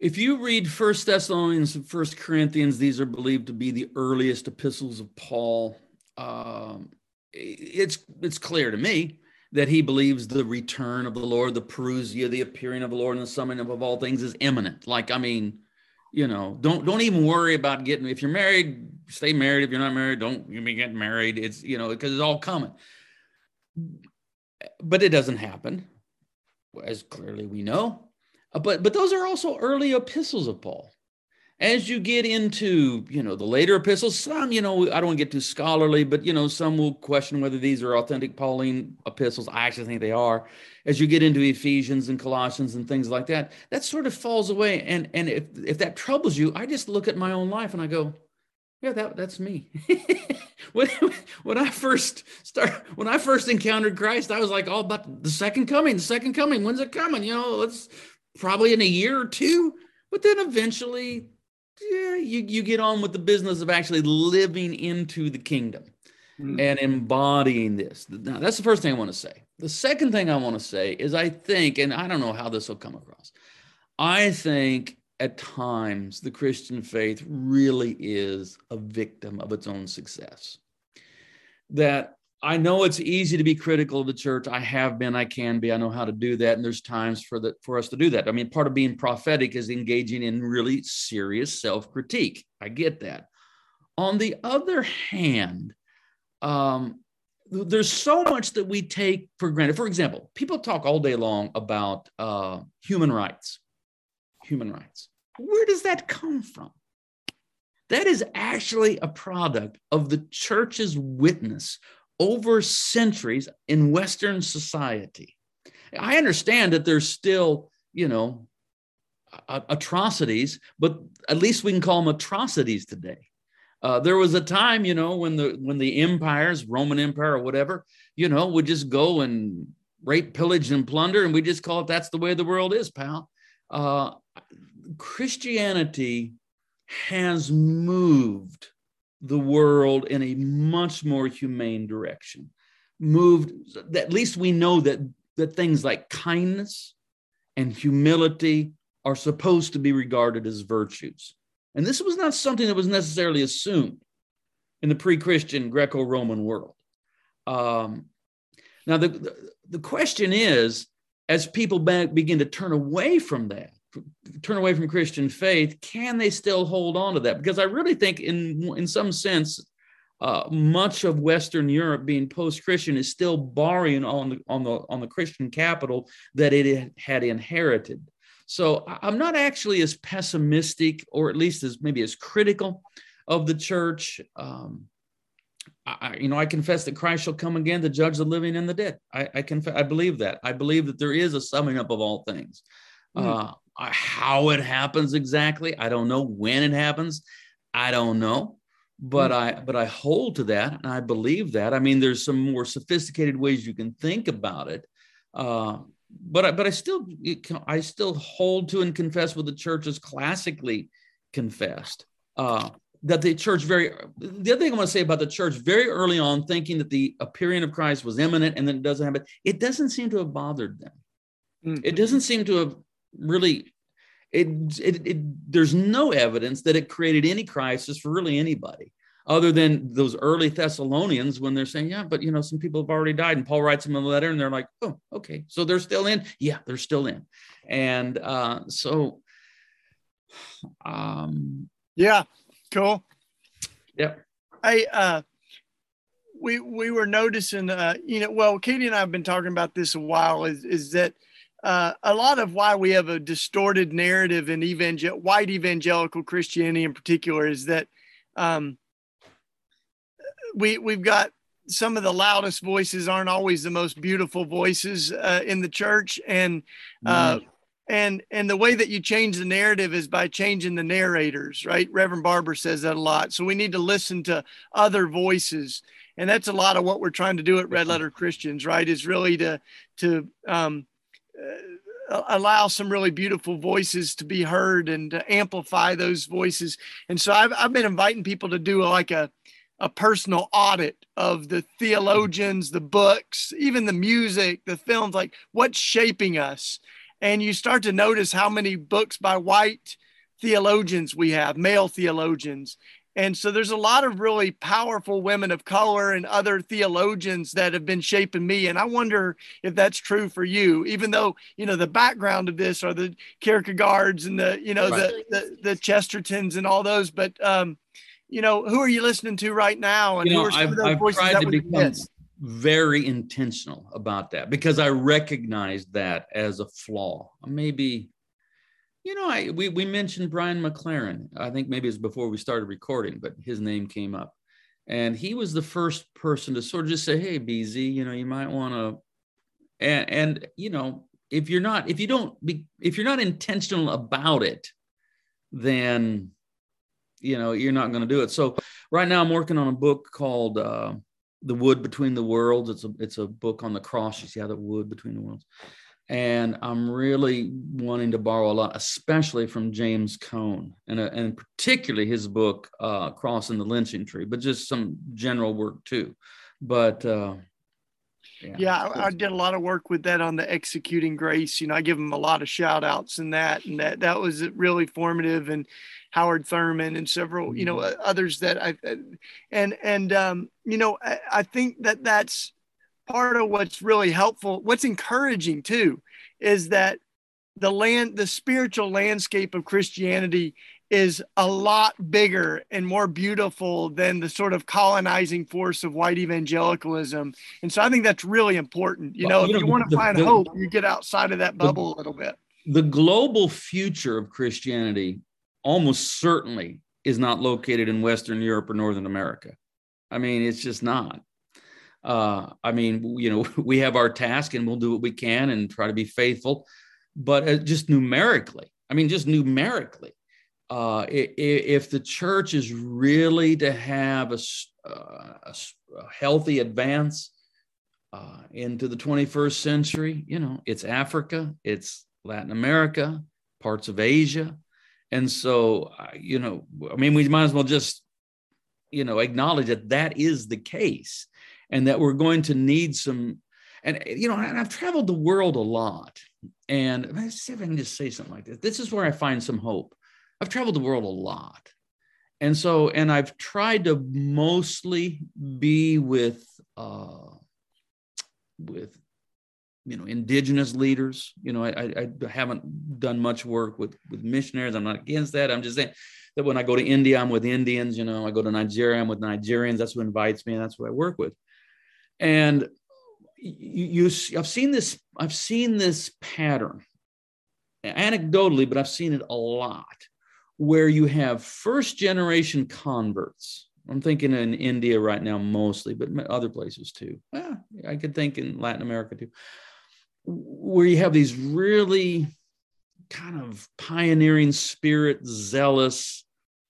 S3: if you read First Thessalonians and First Corinthians, these are believed to be the earliest epistles of Paul. Um, it's it's clear to me that he believes the return of the Lord, the parousia, the appearing of the Lord, and the summing up of all things is imminent. Like, I mean, you know, don't don't even worry about getting. If you're married, stay married. If you're not married, don't you be getting married. It's you know because it's all coming. But it doesn't happen, as clearly we know. Uh, but but those are also early epistles of Paul. As you get into you know the later epistles some you know i don't want to get too scholarly but you know some will question whether these are authentic pauline epistles. I actually think they are. As you get into ephesians and colossians and things like that that sort of falls away. And and if if that troubles you i just look at my own life and i go yeah that that's me when, when i first start when i first encountered christ i was like all about the second coming the second coming when's it coming you know let's probably in a year or two but then eventually yeah, you, you get on with the business of actually living into the kingdom mm-hmm. and embodying this. Now, that's the first thing I want to say. The second thing I want to say is I think, and I don't know how this will come across, I think at times the Christian faith really is a victim of its own success. That I know it's easy to be critical of the church. I have been, I can be. I know how to do that, and there's times for that for us to do that. I mean, part of being prophetic is engaging in really serious self-critique. I get that. On the other hand, um, there's so much that we take for granted. For example, people talk all day long about uh, human rights. Human rights. Where does that come from? That is actually a product of the church's witness over centuries in Western society. I understand that there's still, you know, atrocities, but at least we can call them atrocities today. Uh, there was a time, you know, when the when the empires, Roman Empire or whatever, you know, would just go and rape, pillage, and plunder, and we just call it that's the way the world is, pal. Uh, Christianity has moved the world in a much more humane direction. Moved, at least we know that, that things like kindness and humility are supposed to be regarded as virtues. And this was not something that was necessarily assumed in the pre Christian Greco Roman world. Um, now, the, the, the, question is as people begin to turn away from that, turn away from Christian faith, can they still hold on to that? Because I really think, in in some sense, uh, much of Western Europe, being post-Christian, is still borrowing on the on the on the Christian capital that it had inherited. So I'm not actually as pessimistic, or at least as maybe as critical of the church. Um, I, you know, I confess that Christ shall come again to judge the living and the dead. I, I confess, I believe that. I believe that there is a summing up of all things. Mm. Uh, how it happens exactly, I don't know. When it happens, I don't know. But mm. I but I hold to that and I believe that. I mean, there's some more sophisticated ways you can think about it. Uh, but I, but I still I still hold to and confess what the church has classically confessed. Uh, that the church very the other thing I want to say about the church very early on, thinking that the appearing of Christ was imminent and then it doesn't happen, it doesn't seem to have bothered them. Mm-hmm. It doesn't seem to have really it, it, it, there's no evidence that it created any crisis for really anybody other than those early Thessalonians when they're saying, yeah, but you know, some people have already died. And Paul writes them a letter and they're like, oh, okay. So they're still in. Yeah, they're still in. And uh, so, um,
S2: yeah, cool.
S3: Yeah.
S2: I, uh, we, we were noticing, uh, you know, well, Katie and I have been talking about this a while is, is that, uh, a lot of why we have a distorted narrative in evangel- white evangelical Christianity in particular is that um, we we've got some of the loudest voices aren't always the most beautiful voices uh, in the church, and uh, mm. and and the way that you change the narrative is by changing the narrators, right? Reverend Barber says that a lot. So we need to listen to other voices, and that's a lot of what we're trying to do at Red Letter Christians, right? Is really to to um, uh, allow some really beautiful voices to be heard and to amplify those voices. And so I've I've been inviting people to do like a a personal audit of the theologians, the books, even the music, the films, like what's shaping us. And you start to notice how many books by white theologians we have, male theologians. And so there's a lot of really powerful women of color and other theologians that have been shaping me. And I wonder if that's true for you, even though, you know, the background of this are the Kierkegaards and the, you know, right. the, the, the Chestertons and all those. But, um, you know, who are you listening to right now?
S3: And you know, I've, I've tried to become very intentional about that because I recognize that as a flaw. Maybe, you know, I we, we mentioned Brian McLaren. I think maybe it's before we started recording, but his name came up. And he was the first person to sort of just say, Hey, BZ, you know, you might want to and, and you know, if you're not, if you don't be if you're not intentional about it, then you know you're not going to do it so right now i'm working on a book called uh, the wood between the worlds it's a it's a book on the cross you see how the wood between the worlds and i'm really wanting to borrow a lot especially from james cone and, uh, and particularly his book uh, cross and the lynching tree but just some general work too. But uh,
S2: yeah, yeah I, I, did a lot of work with that on the executing grace. You know i give him a lot of shout outs and that and that that was really formative and Howard Thurman and several, you know, mm-hmm. others that I, and, and, um, you know, I, I think that that's part of what's really helpful. What's encouraging too is that the land, the spiritual landscape of Christianity is a lot bigger and more beautiful than the sort of colonizing force of white evangelicalism. And so I think that's really important. You know, well, you if know, you want to find the, hope, you get outside of that bubble the, a little bit.
S3: The global future of Christianity almost certainly is not located in Western Europe or Northern America. I mean, it's just not. Uh, I mean, you know, we have our task and we'll do what we can and try to be faithful. But uh, just numerically, I mean, just numerically, uh, if the church is really to have a, uh, a, healthy advance uh, into the 21st century, you know, it's Africa, it's Latin America, parts of Asia, and so, you know, I mean, we might as well just, you know, acknowledge that that is the case and that we're going to need some. And, you know, and I've traveled the world a lot. And let's see if I can just say something like this. This is where I find some hope. I've traveled the world a lot. And so, and I've tried to mostly be with, uh, with you know indigenous leaders you know I, I haven't done much work with with missionaries i'm not against that i'm just saying that when i go to india i'm with indians you know i go to nigeria i'm with nigerians that's who invites me and that's who i work with and you, you i've seen this i've seen this pattern anecdotally but i've seen it a lot where you have first generation converts. I'm thinking in India right now mostly, but other places too. Yeah, I could think in Latin America too, where you have these really kind of pioneering spirit, zealous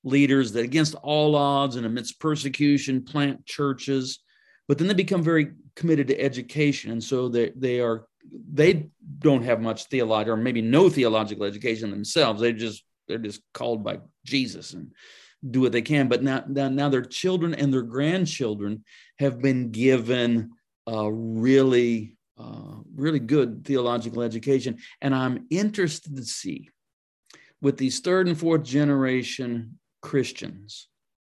S3: leaders that against all odds and amidst persecution plant churches, but then they become very committed to education. And so they, they are they don't have much theological or maybe no theological education themselves. They just they're just called by Jesus and do what they can. But now, now, now their children and their grandchildren have been given a really uh, really good theological education. And I'm interested to see with these third and fourth generation Christians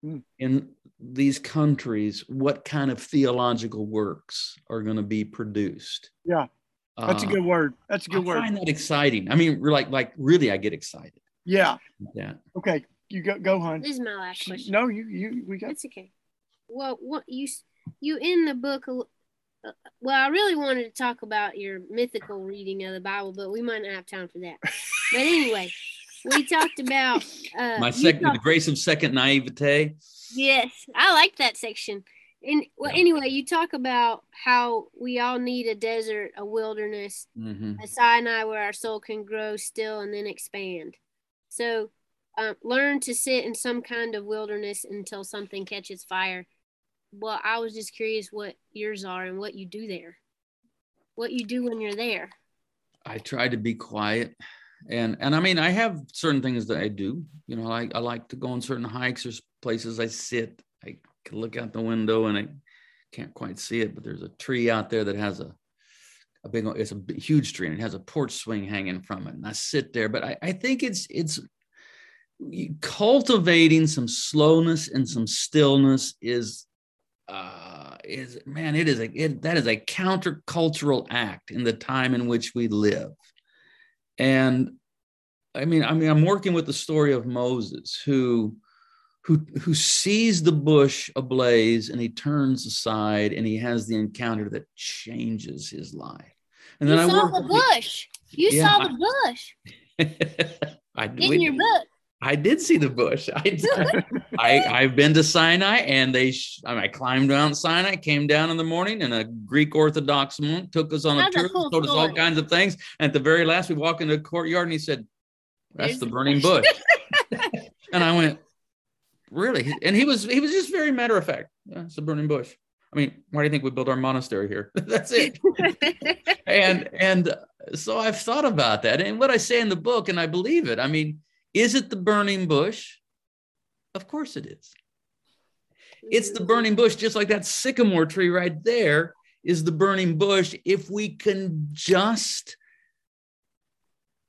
S3: mm. in these countries what kind of theological works are going to be produced.
S2: Yeah. That's uh, a good word. That's a good
S3: I
S2: word.
S3: I find that exciting. I mean, like, like really, I get excited.
S2: Yeah. Yeah. Okay, you go, go, hon.
S4: This is my last question.
S2: No, you, you, we got.
S4: It's okay. Well, what you, you in the book well, I really wanted to talk about your mythical reading of the Bible, but we might not have time for that. But anyway, we talked about uh,
S3: my second, talked, the grace of second naivete.
S4: Yes, I like that section. And well, anyway, you talk about how we all need a desert, a wilderness,
S3: Mhm.
S4: a Sinai where our soul can grow still and then expand. So, um, learn to sit in some kind of wilderness until something catches fire. Well, I was just curious what yours are and what you do there. What you do when you're there.
S3: I try to be quiet. And and I mean I have certain things that I do. You know, I, I like to go on certain hikes. There's places I sit. I can look out the window and I can't quite see it, but there's a tree out there that has a a big it's a huge tree and it has a porch swing hanging from it. And I sit there, but I, I think it's it's cultivating some slowness and some stillness is uh is man it is a it, that is a countercultural act in the time in which we live and i mean i mean i'm working with the story of moses who who who sees the bush ablaze and he turns aside and he has the encounter that changes his life and
S4: you
S3: then i
S4: saw the bush. You
S3: Yeah,
S4: saw the bush
S3: I,
S4: in
S3: we-
S4: your book.
S3: I did see the bush. I, I I've been to Sinai, and they. Sh- I, mean, I climbed Mount Sinai, came down in the morning, and a Greek Orthodox monk took us on a
S4: That's a
S3: tour,
S4: cool
S3: told us all kinds of things. And at the very last, we walk into the courtyard, and he said, "That's
S4: There's
S3: the burning
S4: bush."
S3: bush." and I went, "Really?" And he was he was just very matter of fact. Yeah, it's a burning bush. I mean, why do you think we built our monastery here? That's it and and so I've thought about that, and what I say in the book, and I believe it. I mean, is it the burning bush? Of course it is. It's the burning bush, just like that sycamore tree right there is the burning bush. If we can just,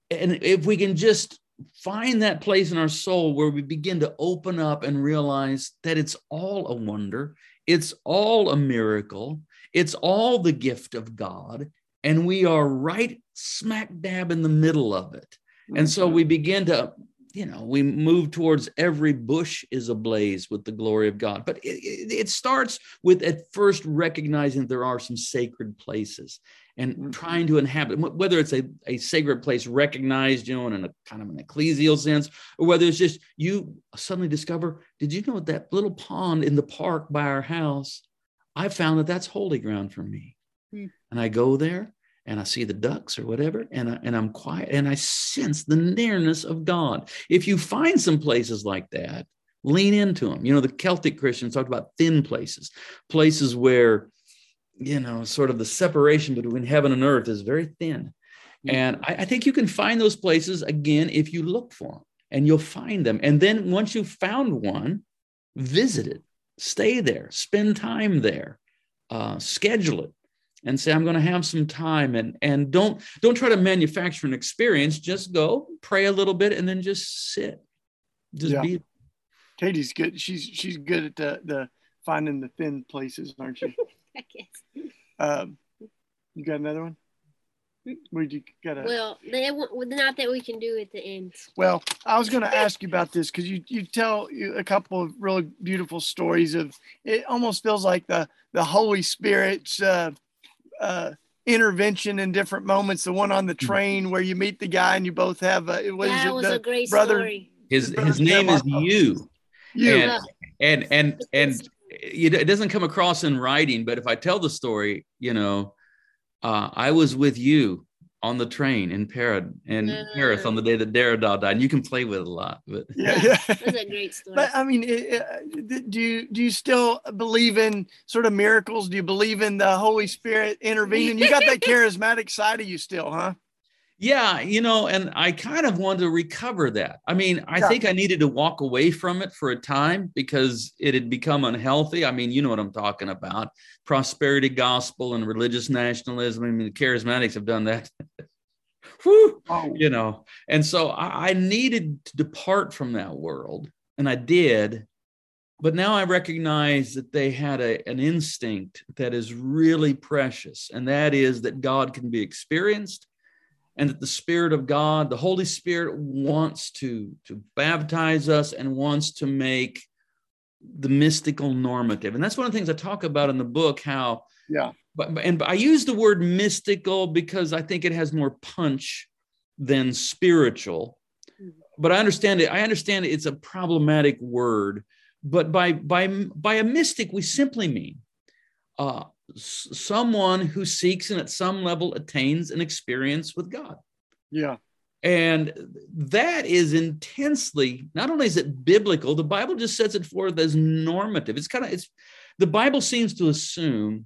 S3: and if we can just find that place in our soul where we begin to open up and realize that it's all a wonder, it's all a miracle, it's all the gift of God, and we are right smack dab in the middle of it. And so we mm-hmm. begin to, you know, we move towards every bush is ablaze with the glory of God. But it, it, it starts with at first recognizing there are some sacred places and
S2: Mhm.
S3: trying to inhabit, whether it's a, a sacred place recognized, you know, in a kind of an ecclesial sense, or whether it's just you suddenly discover, did you know that little pond in the park by our house? I found that that's holy ground for me.
S4: Hmm.
S3: And I go there and I see the ducks or whatever, and, I, and I'm quiet and I sense the nearness of God. If you find some places like that, lean into them. You know, the Celtic Christians talked about thin places, places where, you know, sort of the separation between heaven and earth is very thin. And I, I think you can find those places again if you look for them and you'll find them. And then once you've found one, visit it, stay there, spend time there, uh, schedule it and say i'm going to have some time and and don't don't try to manufacture an experience just go pray a little bit and then just sit just
S2: Yeah.
S3: be
S2: Katie's good. She's she's good at the, the finding the thin places, aren't you?
S4: I guess.
S2: Um, you got another one? Would you got a?
S4: Well, they won't- not that we can do at the end.
S2: Well, I was going to ask you about this because you you tell you a couple of really beautiful stories of. It almost feels like the the Holy Spirit's uh, uh, intervention in different moments. The one on the train where you meet the guy and you both have a, what is
S4: that
S2: it?
S4: was
S2: The,
S4: a great
S2: brother-
S4: story.
S3: his
S2: Brother
S3: his name is you
S2: you.
S3: and- and and and it it doesn't come across in writing but if i tell the story you know uh, i was with you on the train in paris in paris on the day that Derrida died and you can play with it a lot but
S2: yeah, yeah.
S4: That's a great story.
S2: But I mean, it, it- uh, do you do you still believe in sort of miracles? Do you believe in the Holy Spirit intervening? You got that charismatic side of you still, huh?
S3: Yeah, you know, and I kind of wanted to recover that. I mean, I
S2: Yeah.
S3: think I needed to walk away from it for a time because it had become unhealthy. I mean, you know what I'm talking about prosperity gospel and religious nationalism. I mean, the charismatics have done that. Whew,
S2: Oh,
S3: you know, and so I, I needed to depart from that world, and I did. But now I recognize that they had a, an instinct that is really precious, and that is that God can be experienced and that the spirit of god the holy spirit wants to to baptize us and wants to make the mystical normative. And that's one of the things i talk about in the book how
S2: yeah.
S3: but and i use the word mystical because i think it has more punch than spiritual. But i understand it i understand it's a problematic word. But by by by a mystic, we simply mean uh, someone who seeks and at some level attains an experience with God.
S2: Yeah.
S3: And that is intensely, not only is it biblical, the Bible just sets it forth as normative. It's kind of, it's, the Bible seems to assume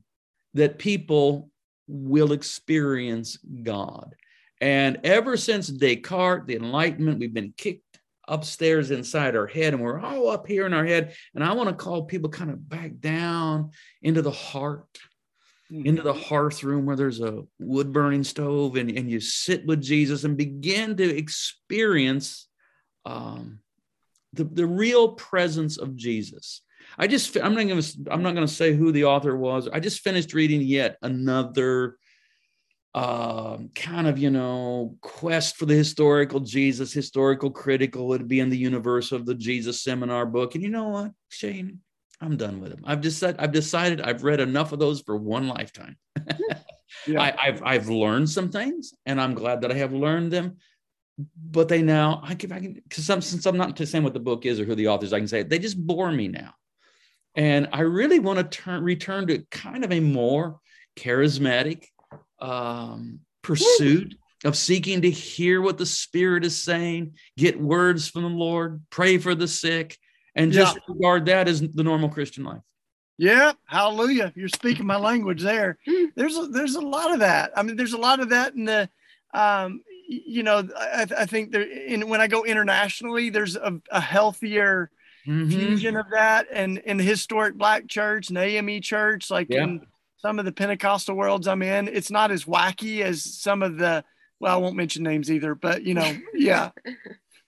S3: that people will experience God. And ever since Descartes, the Enlightenment, we've been kicked upstairs inside our head and we're all up here in our head. And I want to call people kind of back down into the heart into the hearth room where there's a wood burning stove and, and you sit with Jesus and begin to experience um, the, the real presence of Jesus. I just I'm not going to I'm not to say who the author was. I just finished reading yet another uh, kind of you know quest for the historical Jesus, historical critical would be in the universe of the Jesus seminar book. And you know what, Shane, I'm done with them. I've decided I've decided I've read enough of those for one lifetime. yeah. I, I've I've learned some things, and I'm glad that I have learned them. But they now I can I can because since I'm not saying what the book is or who the authors, I can say they just bore me now, and I really want to turn return to kind of a more charismatic um, pursuit of seeking to hear what the Spirit is saying, get words from the Lord, pray for the sick, and just yeah. regard that as the normal Christian life.
S2: Yeah, hallelujah. You're speaking my language there. Hmm. There's a, there's a lot of that. I mean, there's a lot of that in the, um, you know, I, I think there in when I go internationally, there's a, a healthier mm-hmm. fusion of that. And in the historic Black Church and AME Church, like yeah. in some of the Pentecostal worlds I'm in, it's not as wacky as some of the. Well, I won't mention names either, but you know, yeah.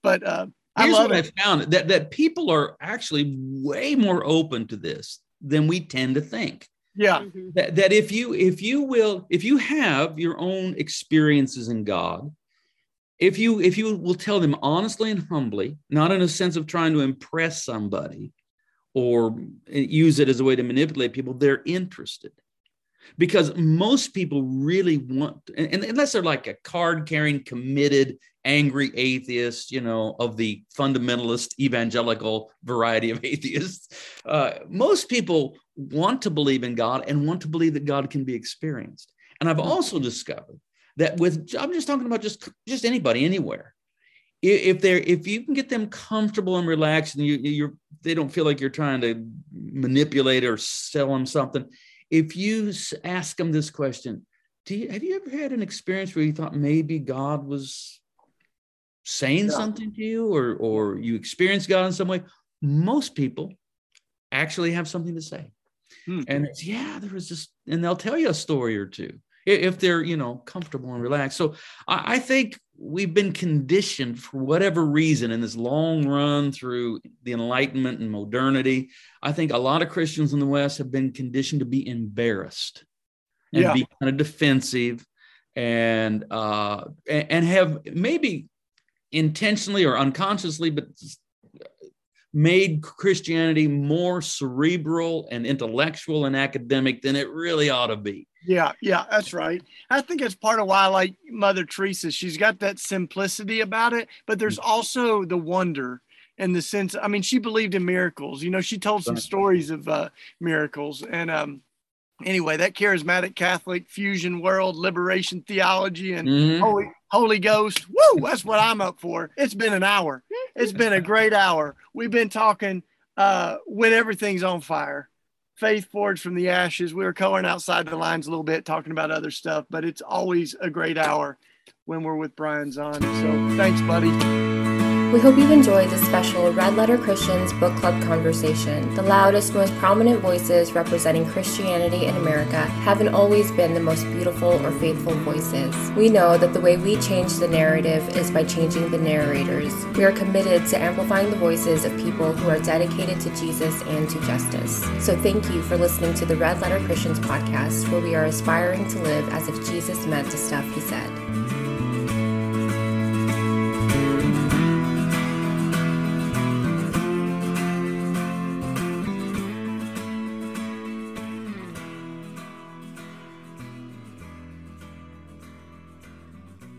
S2: But uh,
S3: Here's I what it. I found that that people are actually way more open to this than we tend to think.
S2: Yeah. Mm-hmm.
S3: That, that if you if you will if you have your own experiences in God, if you if you will tell them honestly and humbly, not in a sense of trying to impress somebody or use it as a way to manipulate people, they're interested because most people really want and, unless they're like a card carrying committed angry atheist you know of the fundamentalist evangelical variety of atheists. Uh, most people want to believe in god and want to believe that god can be experienced. And i've also discovered that with i'm just talking about just just anybody anywhere if they're if you can get them comfortable and relaxed and you you're they don't feel like you're trying to manipulate or sell them something if you ask them this question, do you, have you ever had an experience where you thought maybe God was saying yeah. something to you or, or you experience God in some way? Most people actually have something to say. Hmm. And it's, yeah, there was just, and they'll tell you a story or two if they're you know comfortable and relaxed so I, think we've been conditioned for whatever reason in this long run through the enlightenment and modernity i think a lot of christians in the west have been conditioned to be embarrassed and yeah. be kind of defensive and uh and have maybe intentionally or unconsciously but made Christianity more cerebral and intellectual and academic than it really ought to be.
S2: Yeah, yeah, that's right. I think it's part of why I like Mother Teresa. She's got that simplicity about it, but there's mm. also the wonder in the sense. I mean, she believed in miracles. You know, she told some stories of uh, miracles, and um, anyway, that charismatic Catholic fusion world, liberation theology, and mm-hmm. Holy Holy Ghost. Woo! That's what I'm up for. It's been an hour. It's been a great hour. We've been talking uh, when everything's on fire. Faith forged from the ashes. We were coloring outside the lines a little bit, talking about other stuff, but it's always a great hour when we're with Brian Zahnd. So thanks, buddy.
S1: We hope you've enjoyed this special Red Letter Christians Book Club conversation. The loudest, most prominent voices representing Christianity in America haven't always been the most beautiful or faithful voices. We know that the way we change the narrative is by changing the narrators. We are committed to amplifying the voices of people who are dedicated to Jesus and to justice. So thank you for listening to the Red Letter Christians podcast, where we are aspiring to live as if Jesus meant the stuff he said.